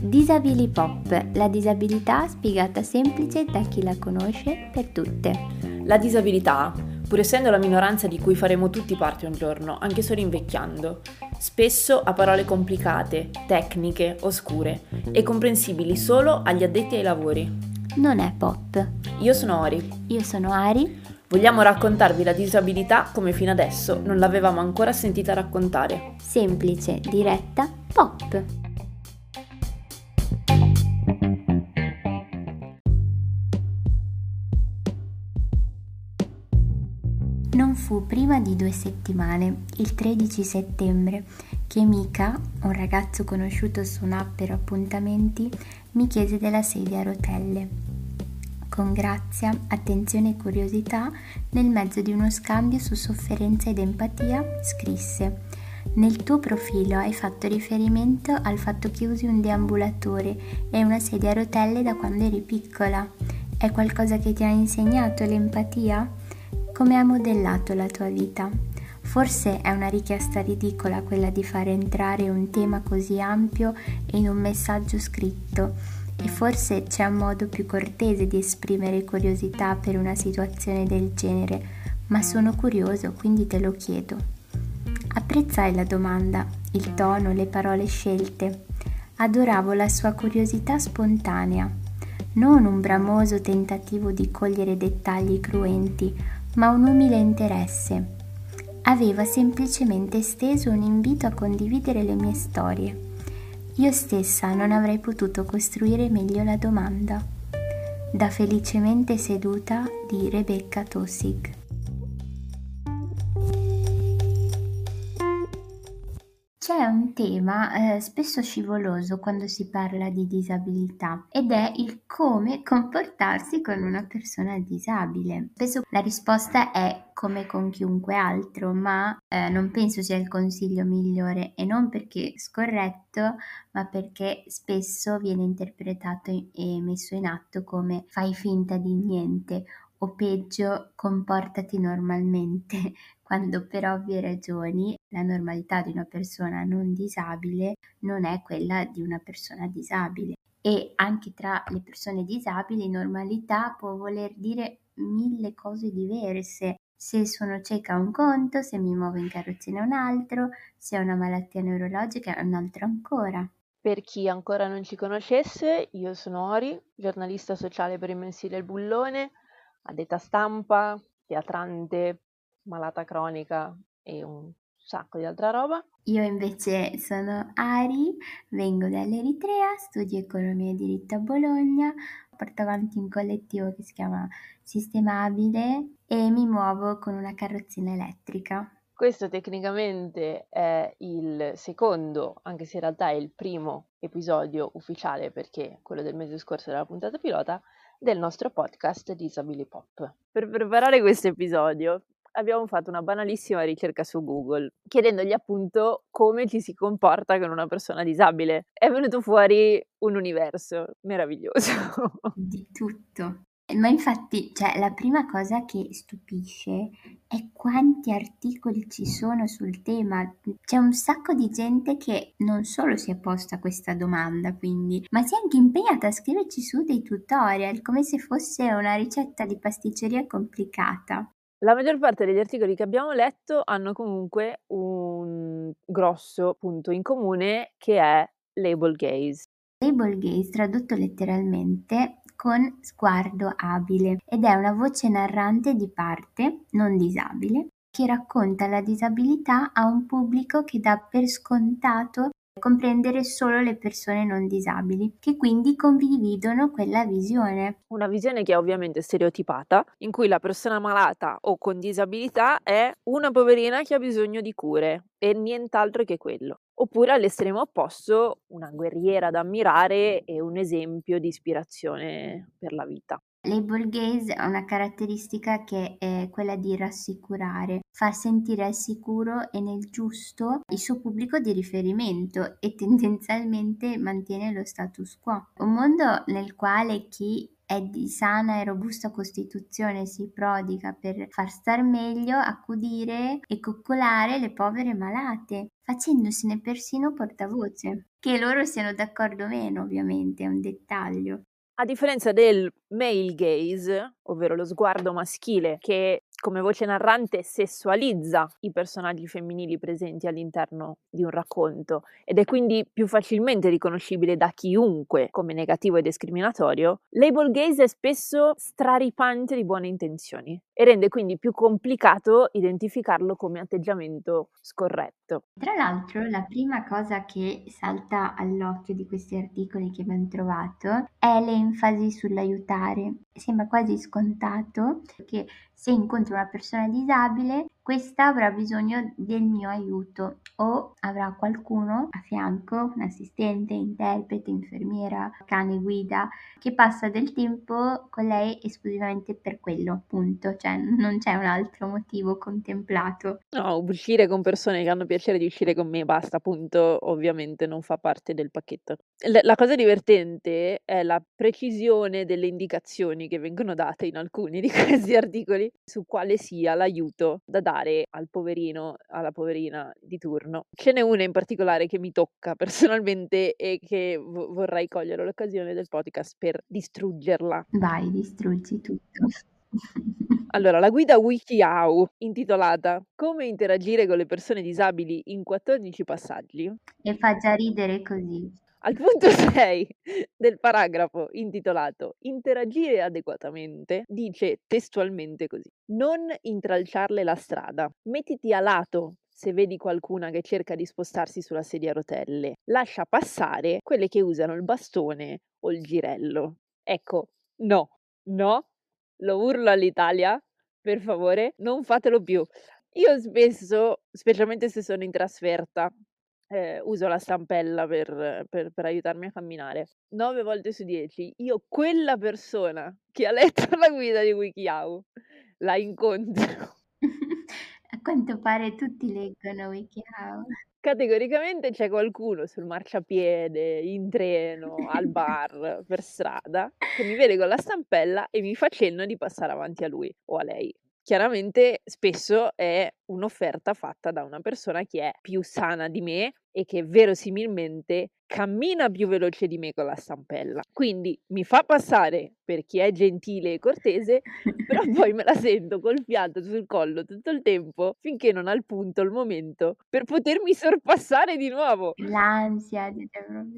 Disabili Pop, la disabilità spiegata semplice da chi la conosce per tutte. La disabilità, pur essendo la minoranza di cui faremo tutti parte un giorno, anche solo invecchiando, spesso ha parole complicate, tecniche, oscure e comprensibili solo agli addetti ai lavori. Non è pop. Io sono Ori. Io sono Ari. Vogliamo raccontarvi la disabilità come fino adesso non l'avevamo ancora sentita raccontare. Semplice, diretta, pop. Non fu prima di due settimane, il 13 settembre, che Mika, un ragazzo conosciuto su un'app per appuntamenti, mi chiese della sedia a rotelle. Con grazia, attenzione e curiosità, nel mezzo di uno scambio su sofferenza ed empatia, scrisse nel tuo profilo hai fatto riferimento al fatto che usi un deambulatore e una sedia a rotelle da quando eri piccola. È qualcosa che ti ha insegnato l'empatia? Come ha modellato la tua vita? Forse è una richiesta ridicola quella di far entrare un tema così ampio in un messaggio scritto e forse c'è un modo più cortese di esprimere curiosità per una situazione del genere, ma sono curioso, quindi te lo chiedo. Apprezzai la domanda, il tono, le parole scelte. Adoravo la sua curiosità spontanea, non un bramoso tentativo di cogliere dettagli cruenti, ma un umile interesse. Aveva semplicemente esteso un invito a condividere le mie storie. Io stessa non avrei potuto costruire meglio la domanda. Da felicemente seduta di Rebecca Tossig. C'è un tema eh, spesso scivoloso quando si parla di disabilità ed è il come comportarsi con una persona disabile. Spesso la risposta è come con chiunque altro, ma eh, non penso sia il consiglio migliore e non perché scorretto, ma perché spesso viene interpretato e messo in atto come fai finta di niente o peggio comportati normalmente, quando per ovvie ragioni la normalità di una persona non disabile non è quella di una persona disabile. E anche tra le persone disabili normalità può voler dire mille cose diverse. Se sono cieca un conto, se mi muovo in carrozzina un altro, se ho una malattia neurologica un altro ancora. Per chi ancora non ci conoscesse, io sono Ori, giornalista sociale per il mensile Il Bullone, addetta stampa, teatrante, malata cronica e un sacco di altra roba. Io invece sono Ari, vengo dall'Eritrea, studio economia e diritto a Bologna, porto avanti un collettivo che si chiama Sistemabile e mi muovo con una carrozzina elettrica. Questo tecnicamente è il secondo, anche se in realtà è il primo episodio ufficiale perché quello del mese scorso era la puntata pilota, del nostro podcast Disabili Pop. Per preparare questo episodio abbiamo fatto una banalissima ricerca su Google, chiedendogli appunto come ci si comporta con una persona disabile. È venuto fuori un universo meraviglioso. Di tutto. Ma infatti, cioè, la prima cosa che stupisce è quanti articoli ci sono sul tema. C'è un sacco di gente che non solo si è posta questa domanda, quindi, ma si è anche impegnata a scriverci su dei tutorial, come se fosse una ricetta di pasticceria complicata. La maggior parte degli articoli che abbiamo letto hanno comunque un grosso punto in comune che è label gaze. Label gaze, tradotto letteralmente, con sguardo abile ed è una voce narrante di parte, non disabile, che racconta la disabilità a un pubblico che dà per scontato comprendere solo le persone non disabili, che quindi condividono quella visione. Una visione che è ovviamente stereotipata, in cui la persona malata o con disabilità è una poverina che ha bisogno di cure e nient'altro che quello. Oppure all'estremo opposto, una guerriera da ammirare e un esempio di ispirazione per la vita. Label gaze ha una caratteristica che è quella di rassicurare, far sentire al sicuro e nel giusto il suo pubblico di riferimento e tendenzialmente mantiene lo status quo. Un mondo nel quale chi è di sana e robusta costituzione si prodiga per far star meglio, accudire e coccolare le povere malate, facendosene persino portavoce. Che loro siano d'accordo o meno, ovviamente, è un dettaglio. A differenza del male gaze, ovvero lo sguardo maschile che come voce narrante sessualizza i personaggi femminili presenti all'interno di un racconto ed è quindi più facilmente riconoscibile da chiunque come negativo e discriminatorio, label gaze è spesso straripante di buone intenzioni e rende quindi più complicato identificarlo come atteggiamento scorretto. Tra l'altro, la prima cosa che salta all'occhio di questi articoli che abbiamo trovato è l'enfasi sull'aiutare. Sembra quasi scontato che se incontro una persona disabile questa avrà bisogno del mio aiuto o avrà qualcuno a fianco, un assistente, interprete, infermiera, cane guida, che passa del tempo con lei esclusivamente per quello, punto, cioè non c'è un altro motivo contemplato. No, uscire con persone che hanno piacere di uscire con me, basta, punto, ovviamente non fa parte del pacchetto. L- la cosa divertente è la precisione delle indicazioni che vengono date in alcuni di questi articoli su quale sia l'aiuto da dare dare al poverino, alla poverina di turno. Ce n'è una in particolare che mi tocca personalmente e che v- vorrei cogliere l'occasione del podcast per distruggerla. Vai, distruggi tutto. Allora, la guida WikiHow, intitolata Come interagire con le persone disabili in 14 passaggi. E fa già ridere così. Al punto 6 del paragrafo intitolato Interagire adeguatamente, dice testualmente così: Non intralciarle la strada, mettiti a lato se vedi qualcuna che cerca di spostarsi sulla sedia a rotelle, lascia passare quelle che usano il bastone o il girello. Ecco, no, no, lo urlo all'Italia, per favore, non fatelo più. Io spesso, specialmente se sono in trasferta, eh, uso la stampella per, per, per aiutarmi a camminare. 9 volte su 10, io quella persona che ha letto la guida di WikiHow la incontro. A quanto pare tutti leggono WikiHow. Categoricamente c'è qualcuno sul marciapiede, in treno, al bar, per strada, che mi vede con la stampella e mi fa cenno di passare avanti a lui o a lei. Chiaramente spesso è un'offerta fatta da una persona che è più sana di me e che verosimilmente cammina più veloce di me con la stampella. Quindi mi fa passare per chi è gentile e cortese, però poi me la sento col fiato sul collo tutto il tempo finché non ha il punto, il momento per potermi sorpassare di nuovo. L'ansia.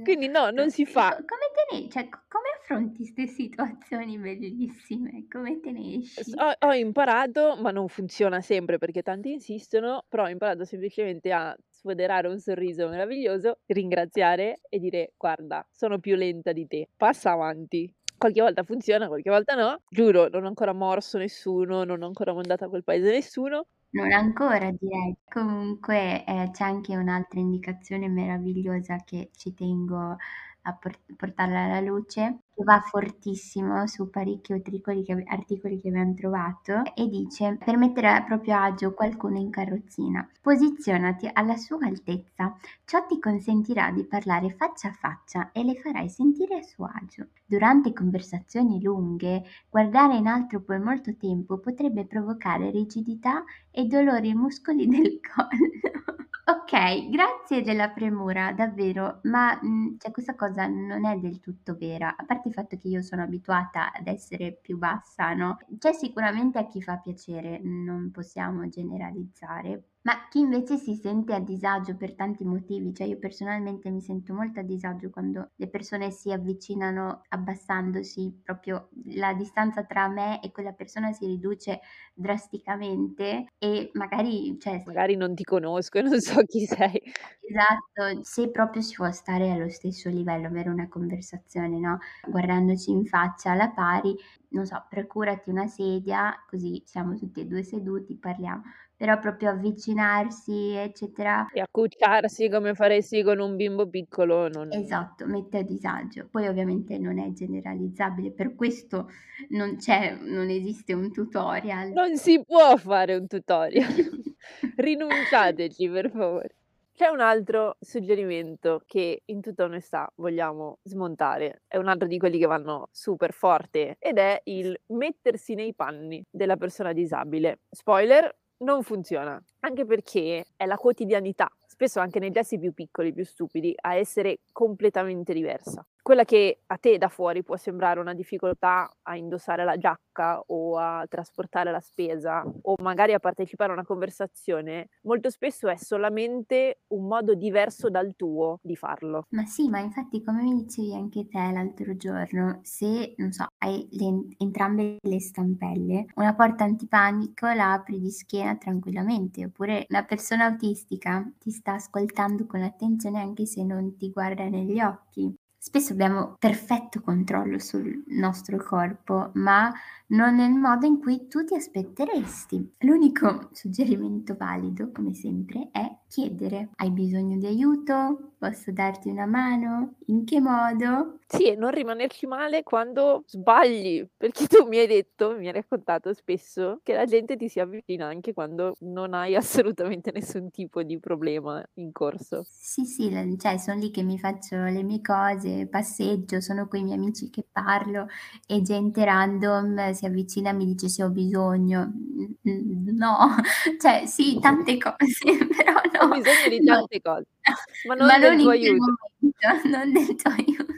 Quindi no, non si fa. Come te ne, cioè, come affronti queste situazioni bellissime? Come te ne esci? Ho, ho imparato, ma non funziona sempre perché tanti insistono, però ho imparato semplicemente a sfoderare un sorriso meraviglioso, ringraziare e dire guarda, sono più lenta di te, passa avanti. Qualche volta funziona, qualche volta no. Giuro, non ho ancora morso nessuno, non ho ancora mandato a quel paese nessuno. Non ancora direi. Comunque eh, c'è anche un'altra indicazione meravigliosa che ci tengo a port- portarla alla luce, che va fortissimo su parecchi articoli che, articoli che abbiamo trovato e dice per mettere a proprio agio qualcuno in carrozzina. Posizionati alla sua altezza, ciò ti consentirà di parlare faccia a faccia e le farai sentire a suo agio. Durante conversazioni lunghe, guardare in alto per molto tempo potrebbe provocare rigidità e dolori ai muscoli del collo. Ok, grazie della premura, davvero, ma mh, cioè, questa cosa non è del tutto vera, a parte il fatto che io sono abituata ad essere più bassa, no? C'è sicuramente a chi fa piacere, non possiamo generalizzare, ma chi invece si sente a disagio per tanti motivi, cioè io personalmente mi sento molto a disagio quando le persone si avvicinano abbassandosi, proprio la distanza tra me e quella persona si riduce drasticamente e magari, cioè, magari non ti conosco e non so chi sei. Esatto, se proprio si può stare allo stesso livello, avere una conversazione, no? Guardandoci in faccia alla pari, non so, procurati una sedia, così siamo tutti e due seduti, parliamo però proprio avvicinarsi, eccetera. E accucciarsi come faresti con un bimbo piccolo. Non... Esatto, mette a disagio. Poi ovviamente non è generalizzabile, per questo non c'è, non esiste un tutorial. Non si può fare un tutorial. Rinunciateci, per favore. C'è un altro suggerimento che in tutta onestà vogliamo smontare, è un altro di quelli che vanno super forte ed è il mettersi nei panni della persona disabile. Spoiler, non funziona, anche perché è la quotidianità, spesso anche nei gesti più piccoli, più stupidi, a essere completamente diversa quella che a te da fuori può sembrare una difficoltà a indossare la giacca o a trasportare la spesa o magari a partecipare a una conversazione, molto spesso è solamente un modo diverso dal tuo di farlo. Ma sì, ma infatti come mi dicevi anche te l'altro giorno, se, non so, hai le, entrambe le stampelle, una porta antipanico la apri di schiena tranquillamente, oppure una persona autistica ti sta ascoltando con attenzione anche se non ti guarda negli occhi. Spesso abbiamo perfetto controllo sul nostro corpo, ma non nel modo in cui tu ti aspetteresti. L'unico suggerimento valido, come sempre, è chiedere. Hai bisogno di aiuto? Posso darti una mano? In che modo? Sì, e non rimanerci male quando sbagli, perché tu mi hai detto, mi hai raccontato spesso che la gente ti si avvicina anche quando non hai assolutamente nessun tipo di problema in corso. Sì, sì, cioè sono lì che mi faccio le mie cose, passeggio, sono con i miei amici che parlo e gente random si avvicina e mi dice se ho bisogno. No, cioè sì, tante cose, però no. Bisogno di tante no. cose, ma non ma del non tuo aiuto. Momento, non del tuo aiuto.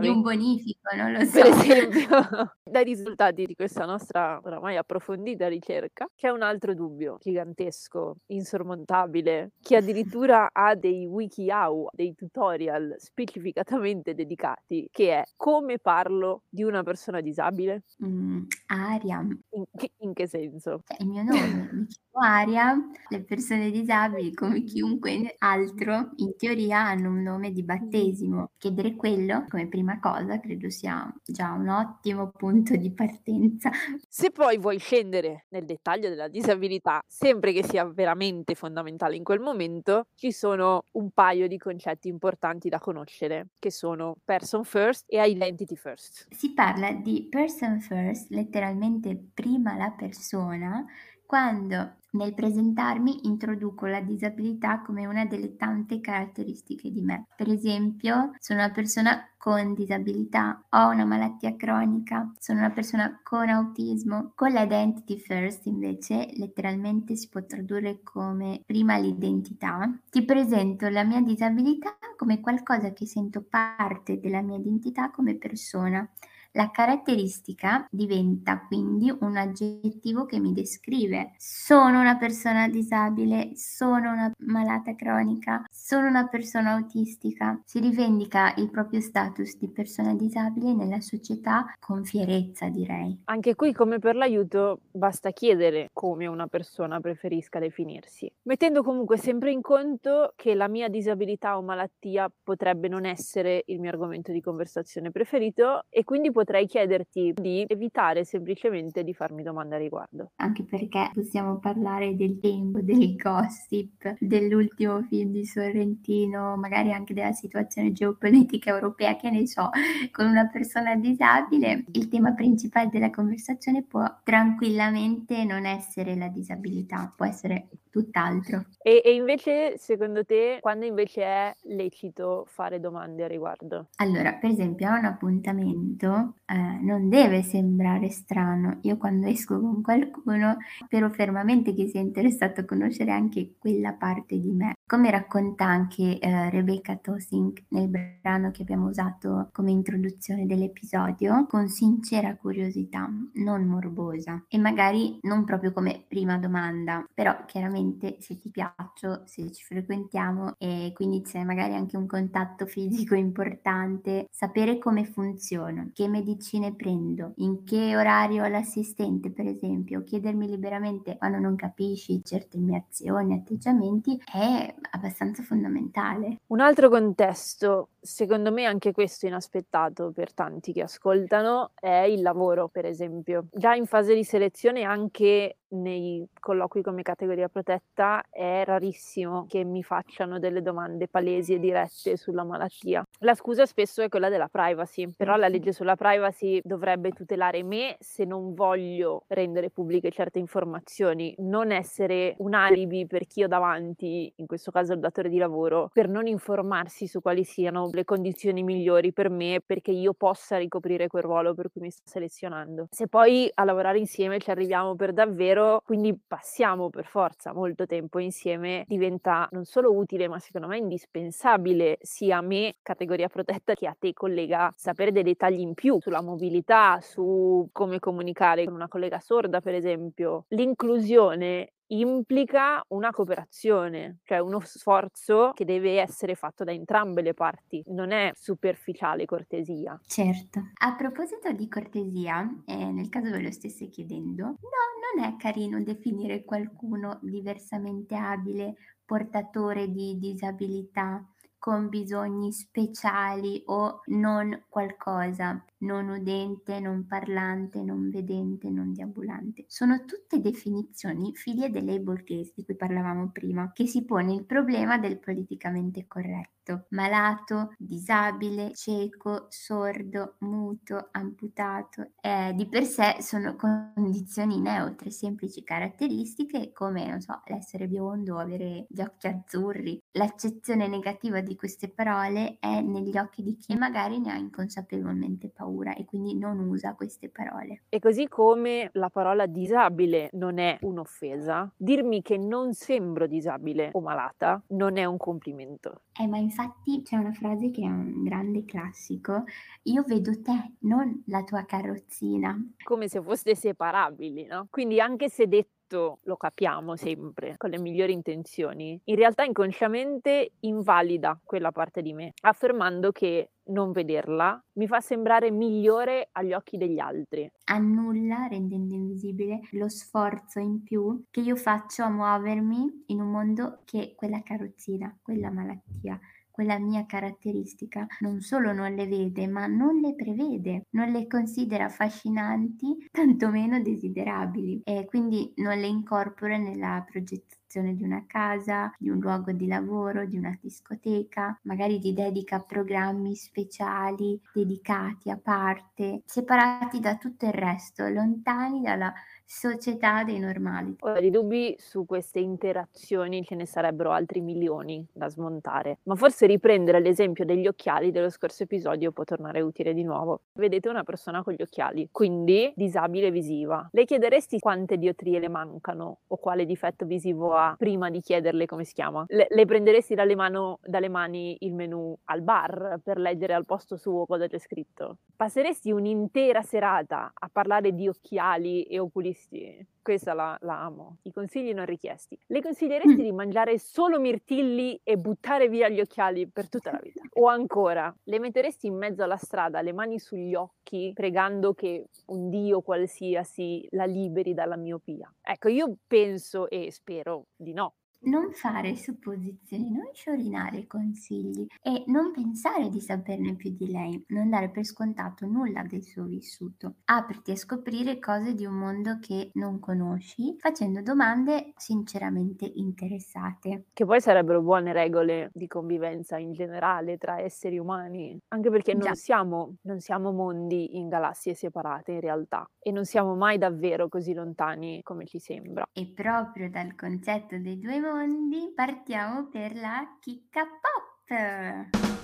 Di un bonifico, non lo so. Per esempio, dai risultati di questa nostra oramai approfondita ricerca, c'è un altro dubbio gigantesco, insormontabile, che addirittura ha dei wikihow, dei tutorial specificatamente dedicati, che è come parlo di una persona disabile? Mm, Aria. In, in, che senso? Cioè, il mio nome, mi chiamo Aria, le persone disabili come chiunque altro in teoria hanno un nome di battesimo. Chiedere quello come prima cosa credo sia già un ottimo punto di partenza. Se poi vuoi scendere nel dettaglio della disabilità, sempre che sia veramente fondamentale in quel momento, ci sono un paio di concetti importanti da conoscere, che sono person first e identity first. Si parla di person first, letteralmente prima la persona, quando nel presentarmi introduco la disabilità come una delle tante caratteristiche di me. Per esempio, sono una persona con disabilità, ho una malattia cronica, sono una persona con autismo. Con l'identity first invece letteralmente si può tradurre come prima l'identità. Ti presento la mia disabilità come qualcosa che sento parte della mia identità come persona. La caratteristica diventa quindi un aggettivo che mi descrive. Sono una persona disabile, sono una malata cronica, sono una persona autistica. Si rivendica il proprio status di persona disabile nella società con fierezza, direi. Anche qui, come per l'aiuto, basta chiedere come una persona preferisca definirsi, mettendo comunque sempre in conto che la mia disabilità o malattia potrebbe non essere il mio argomento di conversazione preferito e quindi potrei potrei chiederti di evitare semplicemente di farmi domande a riguardo. Anche perché possiamo parlare del tempo, del gossip, dell'ultimo film di Sorrentino, magari anche della situazione geopolitica europea, che ne so, con una persona disabile. Il tema principale della conversazione può tranquillamente non essere la disabilità, può essere tutt'altro. E, e invece, secondo te, quando invece è lecito fare domande a riguardo? Allora, per esempio, a un appuntamento eh, non deve sembrare strano. Io quando esco con qualcuno spero fermamente che sia interessato a conoscere anche quella parte di me. Come racconta anche eh, Rebecca Tosing nel brano che abbiamo usato come introduzione dell'episodio, con sincera curiosità, non morbosa e magari non proprio come prima domanda, però chiaramente se ti piaccio, se ci frequentiamo e quindi c'è magari anche un contatto fisico importante, sapere come funziono, che medicine prendo, in che orario l'assistente per esempio, chiedermi liberamente quando non capisci certe mie azioni, atteggiamenti è abbastanza fondamentale. Un altro contesto secondo me anche questo inaspettato per tanti che ascoltano è il lavoro, per esempio. Già in fase di selezione anche nei colloqui come categoria protetta è rarissimo che mi facciano delle domande palesi e dirette sulla malattia. La scusa spesso è quella della privacy, però la legge sulla privacy dovrebbe tutelare me se non voglio rendere pubbliche certe informazioni, non essere un alibi per chi ho davanti, in questo caso il datore di lavoro, per non informarsi su quali siano le condizioni migliori per me perché io possa ricoprire quel ruolo per cui mi sta selezionando. Se poi a lavorare insieme ci arriviamo per davvero, davvero, quindi passiamo per forza molto tempo insieme, diventa non solo utile, ma secondo me indispensabile sia a me, categoria protetta, che a te, collega, sapere dei dettagli in più sulla mobilità, su come comunicare con una collega sorda, per esempio. L'inclusione implica una cooperazione, cioè uno sforzo che deve essere fatto da entrambe le parti, non è superficiale cortesia. Certo. A proposito di cortesia, eh, nel caso ve lo stesse chiedendo, no, non è carino definire qualcuno diversamente abile, portatore di disabilità con bisogni speciali o non qualcosa, non udente, non parlante, non vedente, non deambulante. Sono tutte definizioni figlie dell'able case di cui parlavamo prima, che si pone il problema del politicamente corretto malato, disabile, cieco, sordo, muto, amputato. Eh, di per sé sono condizioni neutre, semplici caratteristiche come, non so, l'essere biondo o avere gli occhi azzurri. L'accezione negativa di queste parole è negli occhi di chi magari ne ha inconsapevolmente paura e quindi non usa queste parole. E così come la parola disabile non è un'offesa, dirmi che non sembro disabile o malata non è un complimento. Eh, ma infatti c'è una frase che è un grande classico, io vedo te, non la tua carrozzina. Come se foste separabili, no? Quindi anche se detto lo capiamo sempre con le migliori intenzioni, in realtà inconsciamente invalida quella parte di me, affermando che non vederla mi fa sembrare migliore agli occhi degli altri. Annulla, rendendo invisibile, lo sforzo in più che io faccio a muovermi in un mondo che quella carrozzina, quella malattia quella mia caratteristica. Non solo non le vede, ma non le prevede, non le considera affascinanti, tantomeno desiderabili. E quindi non le incorpora nella progettazione di una casa, di un luogo di lavoro, di una discoteca, magari ti dedica a programmi speciali dedicati a parte, separati da tutto il resto, lontani dalla società dei normali. Ora, di dubbi su queste interazioni ce ne sarebbero altri milioni da smontare, ma forse riprendere l'esempio degli occhiali dello scorso episodio può tornare utile di nuovo. Vedete una persona con gli occhiali, quindi disabile visiva. Le chiederesti quante diotrie le mancano o quale difetto visivo ha prima di chiederle come si chiama? Le, le prenderesti dalle, mano, dalle mani il menu al bar per leggere al posto suo cosa c'è scritto? Passeresti un'intera serata a parlare di occhiali e oculisti richiesti. Questa la, la, amo. I consigli non richiesti. Le consiglieresti mm. di mangiare solo mirtilli e buttare via gli occhiali per tutta la vita? O ancora, le metteresti in mezzo alla strada, le mani sugli occhi, pregando che un dio qualsiasi la liberi dalla miopia? Ecco, io penso e spero di no non fare supposizioni, non sciorinare consigli e non pensare di saperne più di lei, non dare per scontato nulla del suo vissuto. Apriti a scoprire cose di un mondo che non conosci, facendo domande sinceramente interessate. Che poi sarebbero buone regole di convivenza in generale tra esseri umani, anche perché non siamo, non siamo mondi in galassie separate in realtà e non siamo mai davvero così lontani come ci sembra. E proprio dal concetto dei due mondi secondi partiamo per la chicca pop.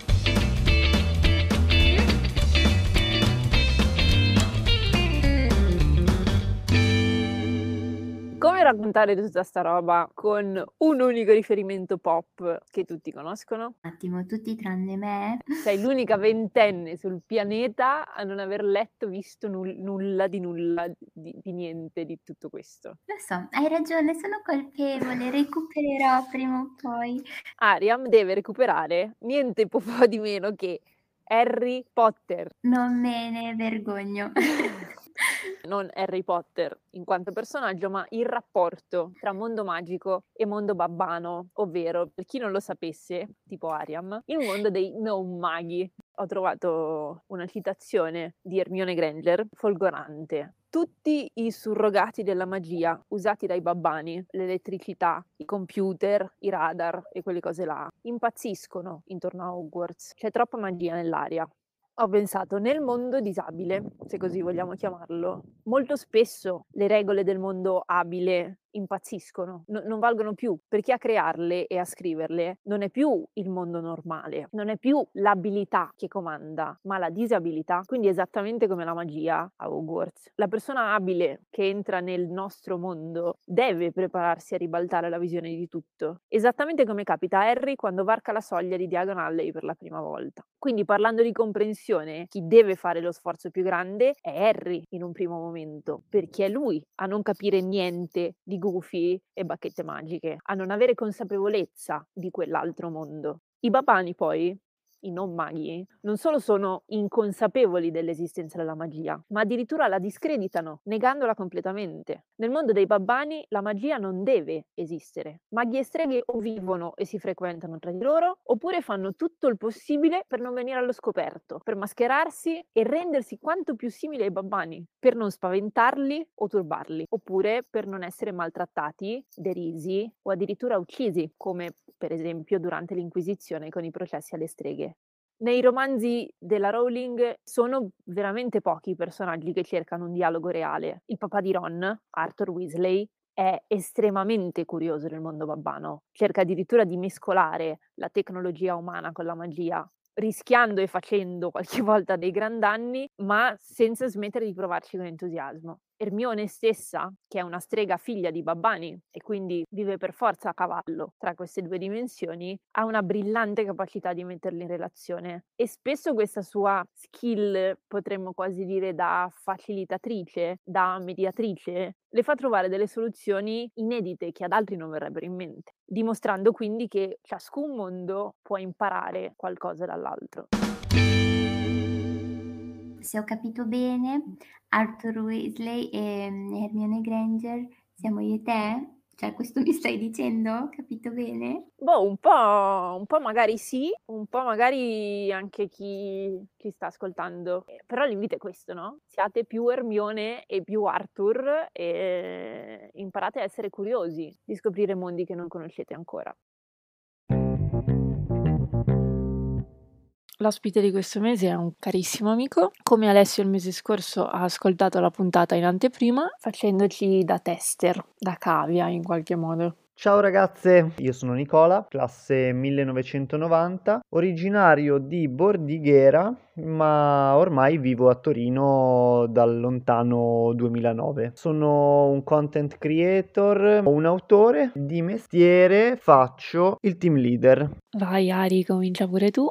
Come raccontare tutta sta roba con un unico riferimento pop che tutti conoscono? Un attimo, tutti tranne me. Sei l'unica ventenne sul pianeta a non aver letto, visto null- nulla di nulla, di, di, niente di tutto questo. Lo so, hai ragione, sono colpevole, recupererò prima o poi. Ariam deve recuperare niente po' di meno che Harry Potter. Non me ne vergogno. non Harry Potter in quanto personaggio, ma il rapporto tra mondo magico e mondo babbano, ovvero, per chi non lo sapesse, tipo Ariam, il mondo dei non maghi. Ho trovato una citazione di Hermione Granger folgorante. Tutti i surrogati della magia usati dai babbani, l'elettricità, i computer, i radar e quelle cose là, impazziscono intorno a Hogwarts. C'è troppa magia nell'aria. Ho pensato, nel mondo disabile, se così vogliamo chiamarlo, molto spesso le regole del mondo abile impazziscono, no, non valgono più, perché a crearle e a scriverle non è più il mondo normale, non è più l'abilità che comanda, ma la disabilità, quindi esattamente come la magia a Hogwarts. La persona abile che entra nel nostro mondo deve prepararsi a ribaltare la visione di tutto, esattamente come capita a Harry quando varca la soglia di Diagon Alley per la prima volta. Quindi parlando di comprensione, chi deve fare lo sforzo più grande è Harry in un primo momento, perché è lui a non capire niente di gufi e bacchette magiche, a non avere consapevolezza di quell'altro mondo. I babani poi i non maghi, non solo sono inconsapevoli dell'esistenza della magia, ma addirittura la discreditano, negandola completamente. Nel mondo dei babbani la magia non deve esistere. Maghi e streghe o vivono e si frequentano tra di loro, oppure fanno tutto il possibile per non venire allo scoperto, per mascherarsi e rendersi quanto più simili ai babbani, per non spaventarli o turbarli, oppure per non essere maltrattati, derisi o addirittura uccisi, come per esempio durante l'Inquisizione con i processi alle streghe. Nei romanzi della Rowling sono veramente pochi i personaggi che cercano un dialogo reale. Il papà di Ron, Arthur Weasley, è estremamente curioso del mondo babbano, cerca addirittura di mescolare la tecnologia umana con la magia, rischiando e facendo qualche volta dei gran danni, ma senza smettere di provarci con entusiasmo. Ermione stessa, che è una strega figlia di Babbani e quindi vive per forza a cavallo tra queste due dimensioni, ha una brillante capacità di metterli in relazione. E spesso questa sua skill, potremmo quasi dire da facilitatrice, da mediatrice, le fa trovare delle soluzioni inedite che ad altri non verrebbero in mente, dimostrando quindi che ciascun mondo può imparare qualcosa dall'altro se ho capito bene, Arthur Weasley e mm, Hermione Granger siamo io e te? Cioè, questo mi stai dicendo? Capito bene? Boh, un po', un po' magari sì, un po' magari anche chi, chi sta ascoltando. Eh, però l'invito è questo, no? Siate più Hermione e più Arthur e imparate a essere curiosi di scoprire mondi che non conoscete ancora. L'ospite di questo mese è un carissimo amico. Come Alessio il mese scorso ha ascoltato la puntata in anteprima, facendoci da tester, da cavia in qualche modo. Ciao ragazze, io sono Nicola, classe 1990, originario di Bordighera, ma ormai vivo a Torino dal lontano 2009. Sono un content creator, un autore, di mestiere faccio il team leader. Vai Ari, comincia pure tu.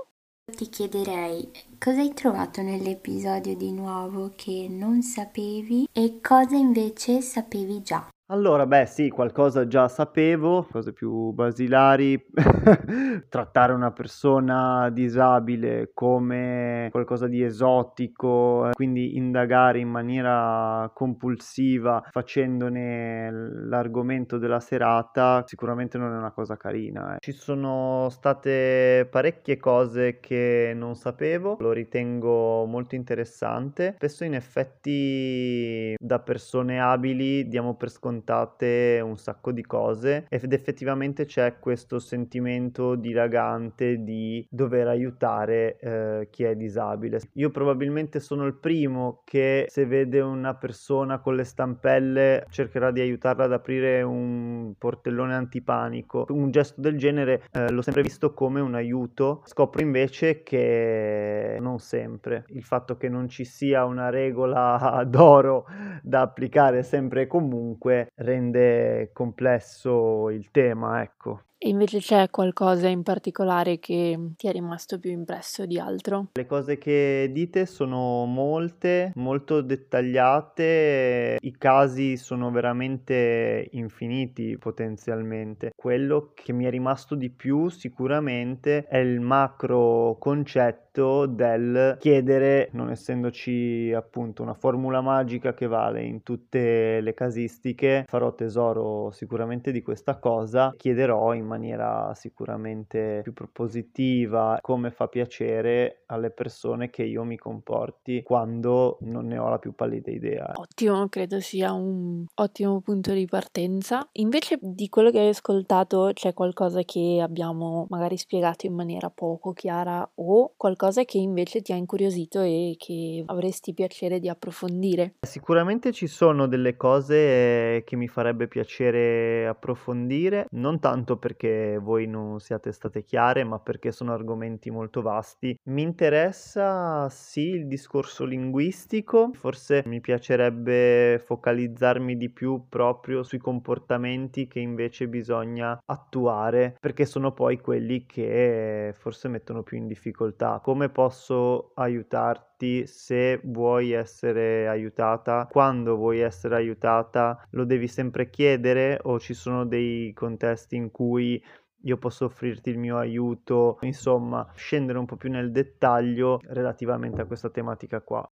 Ti chiederei cosa hai trovato nell'episodio di nuovo che non sapevi e cosa invece sapevi già. Allora, beh, sì, qualcosa già sapevo, cose più basilari, trattare una persona disabile come qualcosa di esotico, eh, quindi indagare in maniera compulsiva facendone l'argomento della serata, sicuramente non è una cosa carina. Eh. Ci sono state parecchie cose che non sapevo, lo ritengo molto interessante. Spesso in effetti da persone abili diamo per scontato raccontate un sacco di cose ed effettivamente c'è questo sentimento dilagante di dover aiutare eh, chi è disabile. Io probabilmente sono il primo che se vede una persona con le stampelle cercherà di aiutarla ad aprire un portellone antipanico. Un gesto del genere eh, l'ho sempre visto come un aiuto, scopro invece che non sempre. Il fatto che non ci sia una regola d'oro da applicare sempre e comunque rende complesso il tema, ecco. E invece c'è qualcosa in particolare che ti è rimasto più impresso di altro? Le cose che dite sono molte, molto dettagliate, i casi sono veramente infiniti potenzialmente. Quello che mi è rimasto di più sicuramente è il macro concetto del chiedere, non essendoci appunto una formula magica che vale in tutte le casistiche, farò tesoro sicuramente di questa cosa, chiederò in maniera sicuramente più propositiva, come fa piacere alle persone che io mi comporti quando non ne ho la più pallida idea. Ottimo, credo sia un ottimo punto di partenza. Invece di quello che hai ascoltato c'è qualcosa che abbiamo magari spiegato in maniera poco chiara o qualcosa che invece ti ha incuriosito e che avresti piacere di approfondire? Sicuramente ci sono delle cose che mi farebbe piacere approfondire, non tanto perché perché voi non siate state chiare, ma perché sono argomenti molto vasti. Mi interessa sì il discorso linguistico, forse mi piacerebbe focalizzarmi di più proprio sui comportamenti che invece bisogna attuare, perché sono poi quelli che forse mettono più in difficoltà. Come posso aiutarti? Se vuoi essere aiutata, quando vuoi essere aiutata, lo devi sempre chiedere o ci sono dei contesti in cui io posso offrirti il mio aiuto, insomma, scendere un po' più nel dettaglio relativamente a questa tematica qua.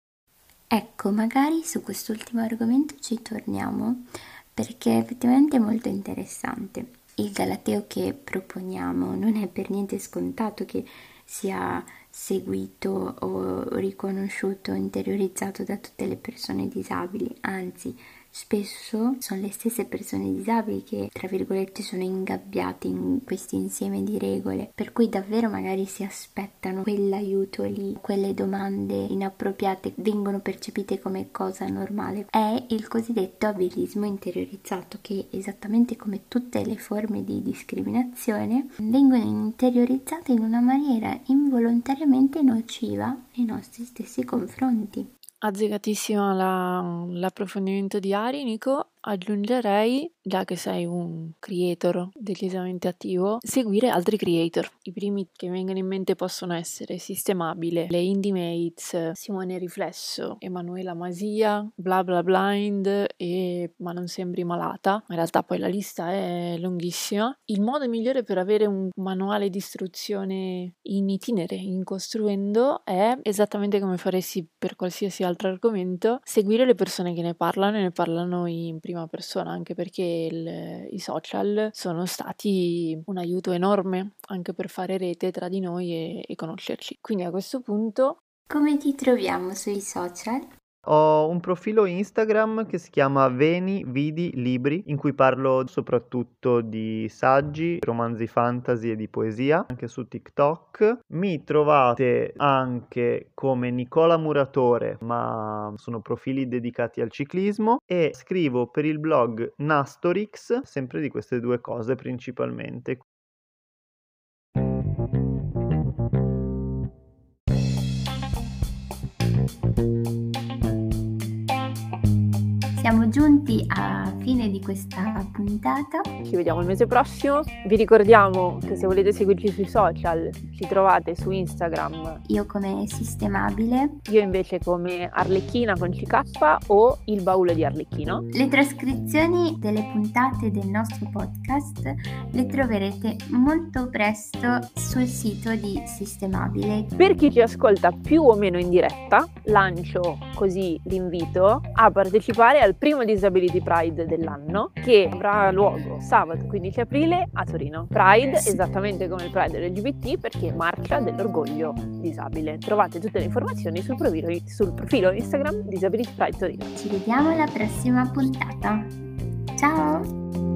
Ecco, magari su quest'ultimo argomento ci torniamo perché effettivamente è molto interessante. Il Galateo che proponiamo non è per niente scontato che sia seguito o riconosciuto, interiorizzato da tutte le persone disabili, anzi Spesso sono le stesse persone disabili che, tra virgolette, sono ingabbiate in questo insieme di regole, per cui davvero magari si aspettano quell'aiuto lì, quelle domande inappropriate vengono percepite come cosa normale. È il cosiddetto abilismo interiorizzato che, esattamente come tutte le forme di discriminazione, vengono interiorizzate in una maniera involontariamente nociva nei nostri stessi confronti. Azzegatissima la l'approfondimento di Ari, Nico. Aggiungerei, già che sei un creator decisamente attivo, seguire altri creator. I primi che vengono in mente possono essere Sistemabile, le Indie Mates, Simone Riflesso, Emanuela Masia, Bla Bla Blind e Ma non sembri malata. In realtà poi la lista è lunghissima. Il modo migliore per avere un manuale di istruzione in itinere, in costruendo, è esattamente come faresti per qualsiasi altro argomento, seguire le persone che ne parlano e ne parlano in prima persona, anche perché il, i social sono stati un aiuto enorme anche per fare rete tra di noi e, e conoscerci. Quindi a questo punto... Come ti troviamo sui social? Ho un profilo Instagram che si chiama Veni Vidi Libri, in cui parlo soprattutto di saggi, romanzi fantasy e di poesia, anche su TikTok. Mi trovate anche come Nicola Muratore, ma sono profili dedicati al ciclismo e scrivo per il blog Nastorix, sempre di queste due cose principalmente. Siamo giunti a fine di questa puntata. Ci vediamo il mese prossimo. Vi ricordiamo che se volete seguirci sui social ci trovate su Instagram. Io come Sistemabile. Io invece come Arlecchina con CK o Il baule di Arlecchino. Le trascrizioni delle puntate del nostro podcast le troverete molto presto sul sito di Sistemabile. Per chi ci ascolta più o meno in diretta, lancio così l'invito a partecipare al primo Disability Pride dell'anno che avrà luogo sabato 15 aprile a Torino. Pride esattamente come il Pride LGBT perché marcia dell'orgoglio disabile. Trovate tutte le informazioni sul profilo, sul profilo Instagram Disability Pride Torino. Ci vediamo alla prossima puntata. Ciao!